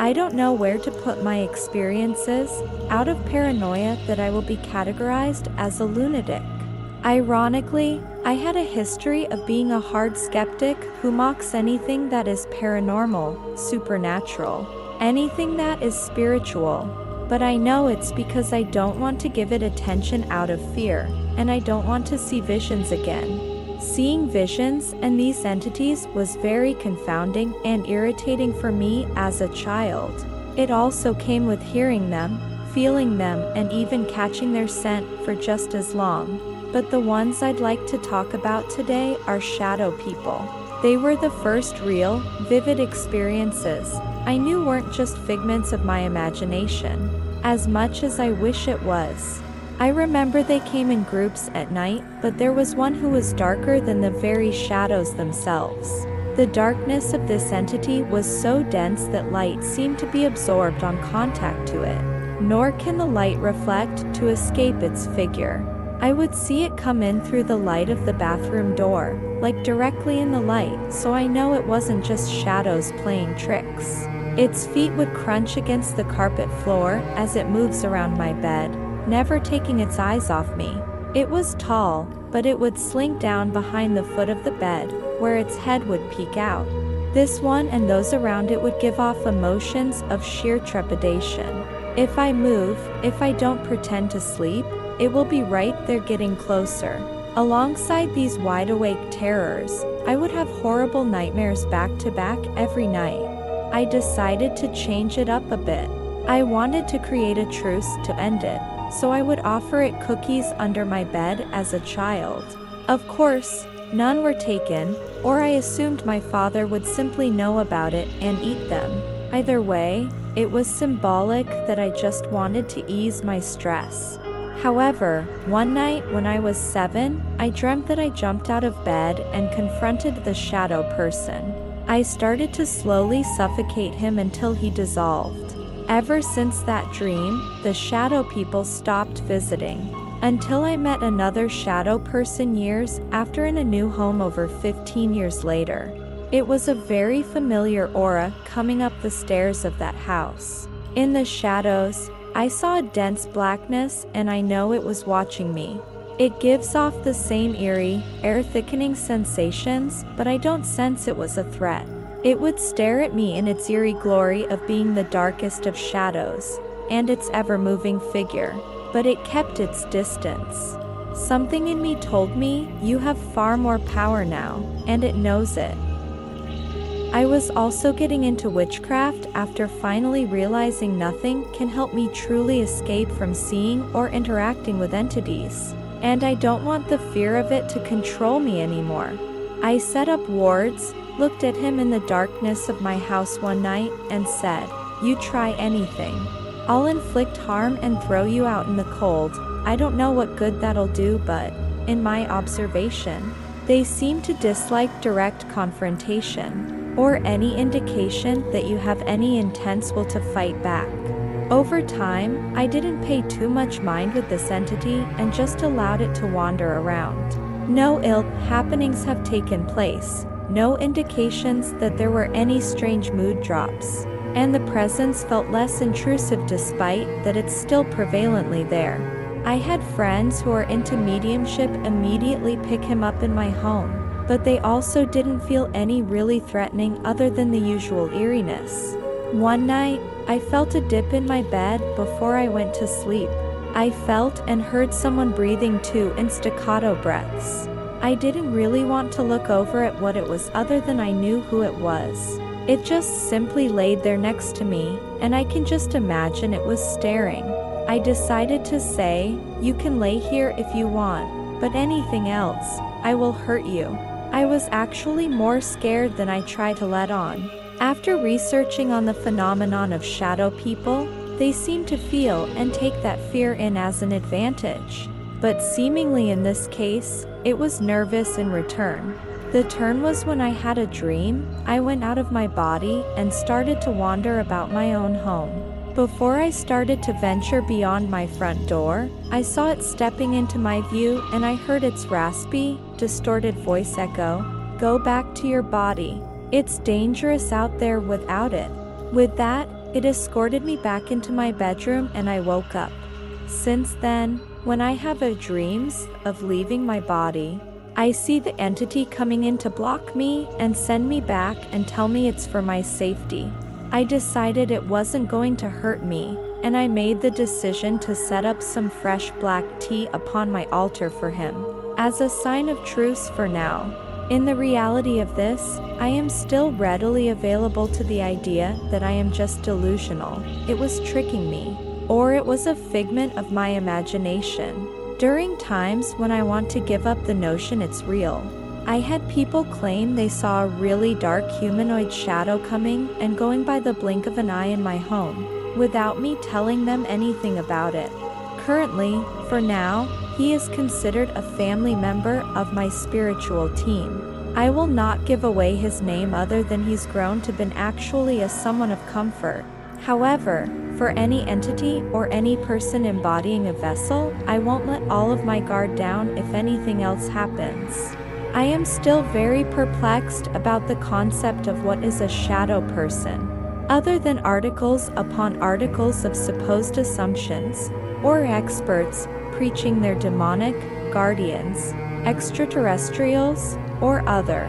I don't know where to put my experiences, out of paranoia that I will be categorized as a lunatic. Ironically, I had a history of being a hard skeptic who mocks anything that is paranormal, supernatural, anything that is spiritual. But I know it's because I don't want to give it attention out of fear, and I don't want to see visions again. Seeing visions and these entities was very confounding and irritating for me as a child. It also came with hearing them, feeling them, and even catching their scent for just as long. But the ones I'd like to talk about today are shadow people. They were the first real, vivid experiences I knew weren't just figments of my imagination, as much as I wish it was. I remember they came in groups at night, but there was one who was darker than the very shadows themselves. The darkness of this entity was so dense that light seemed to be absorbed on contact to it, nor can the light reflect to escape its figure. I would see it come in through the light of the bathroom door, like directly in the light, so I know it wasn't just shadows playing tricks. Its feet would crunch against the carpet floor as it moves around my bed, never taking its eyes off me. It was tall, but it would slink down behind the foot of the bed, where its head would peek out. This one and those around it would give off emotions of sheer trepidation. If I move, if I don't pretend to sleep, it will be right there getting closer. Alongside these wide awake terrors, I would have horrible nightmares back to back every night. I decided to change it up a bit. I wanted to create a truce to end it so I would offer it cookies under my bed as a child. Of course, none were taken, or I assumed my father would simply know about it and eat them. Either way, it was symbolic that I just wanted to ease my stress. However, one night when I was seven, I dreamt that I jumped out of bed and confronted the shadow person. I started to slowly suffocate him until he dissolved. Ever since that dream, the shadow people stopped visiting. Until I met another shadow person years after in a new home over 15 years later. It was a very familiar aura coming up the stairs of that house. In the shadows, I saw a dense blackness and I know it was watching me. It gives off the same eerie, air thickening sensations, but I don't sense it was a threat. It would stare at me in its eerie glory of being the darkest of shadows, and its ever moving figure, but it kept its distance. Something in me told me, You have far more power now, and it knows it. I was also getting into witchcraft after finally realizing nothing can help me truly escape from seeing or interacting with entities, and I don't want the fear of it to control me anymore. I set up wards, looked at him in the darkness of my house one night, and said, You try anything. I'll inflict harm and throw you out in the cold. I don't know what good that'll do, but, in my observation, they seem to dislike direct confrontation, or any indication that you have any intents will to fight back. Over time, I didn't pay too much mind with this entity and just allowed it to wander around. No ill happenings have taken place, no indications that there were any strange mood drops, and the presence felt less intrusive despite that it's still prevalently there. I had friends who are into mediumship immediately pick him up in my home, but they also didn't feel any really threatening other than the usual eeriness. One night, I felt a dip in my bed before I went to sleep. I felt and heard someone breathing too in staccato breaths. I didn't really want to look over at what it was other than I knew who it was. It just simply laid there next to me, and I can just imagine it was staring. I decided to say, You can lay here if you want, but anything else, I will hurt you. I was actually more scared than I tried to let on. After researching on the phenomenon of shadow people, they seem to feel and take that fear in as an advantage. But seemingly in this case, it was nervous in return. The turn was when I had a dream, I went out of my body and started to wander about my own home. Before I started to venture beyond my front door, I saw it stepping into my view and I heard its raspy, distorted voice echo Go back to your body. It's dangerous out there without it. With that, it escorted me back into my bedroom and I woke up. Since then, when I have a dreams of leaving my body, I see the entity coming in to block me and send me back and tell me it's for my safety. I decided it wasn't going to hurt me, and I made the decision to set up some fresh black tea upon my altar for him, as a sign of truce for now. In the reality of this, I am still readily available to the idea that I am just delusional. It was tricking me, or it was a figment of my imagination. During times when I want to give up the notion it's real, I had people claim they saw a really dark humanoid shadow coming and going by the blink of an eye in my home, without me telling them anything about it. Currently, for now, he is considered a family member of my spiritual team. I will not give away his name other than he's grown to been actually a someone of comfort. However, for any entity or any person embodying a vessel, I won't let all of my guard down if anything else happens. I am still very perplexed about the concept of what is a shadow person. Other than articles upon articles of supposed assumptions, or experts preaching their demonic guardians, extraterrestrials, or other.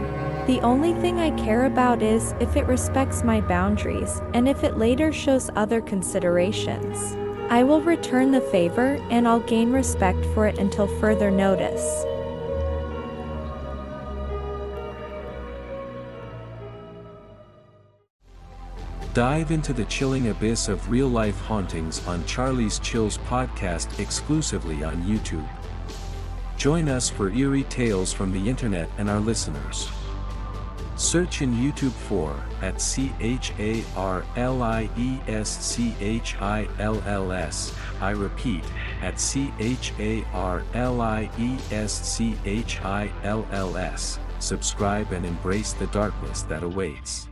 The only thing I care about is if it respects my boundaries and if it later shows other considerations. I will return the favor and I'll gain respect for it until further notice. Dive into the chilling abyss of real life hauntings on Charlie's Chills podcast exclusively on YouTube. Join us for eerie tales from the internet and our listeners. Search in YouTube for at C H A R L I E S C H I L L S. I repeat, at C H A R L I E S C H I L L S. Subscribe and embrace the darkness that awaits.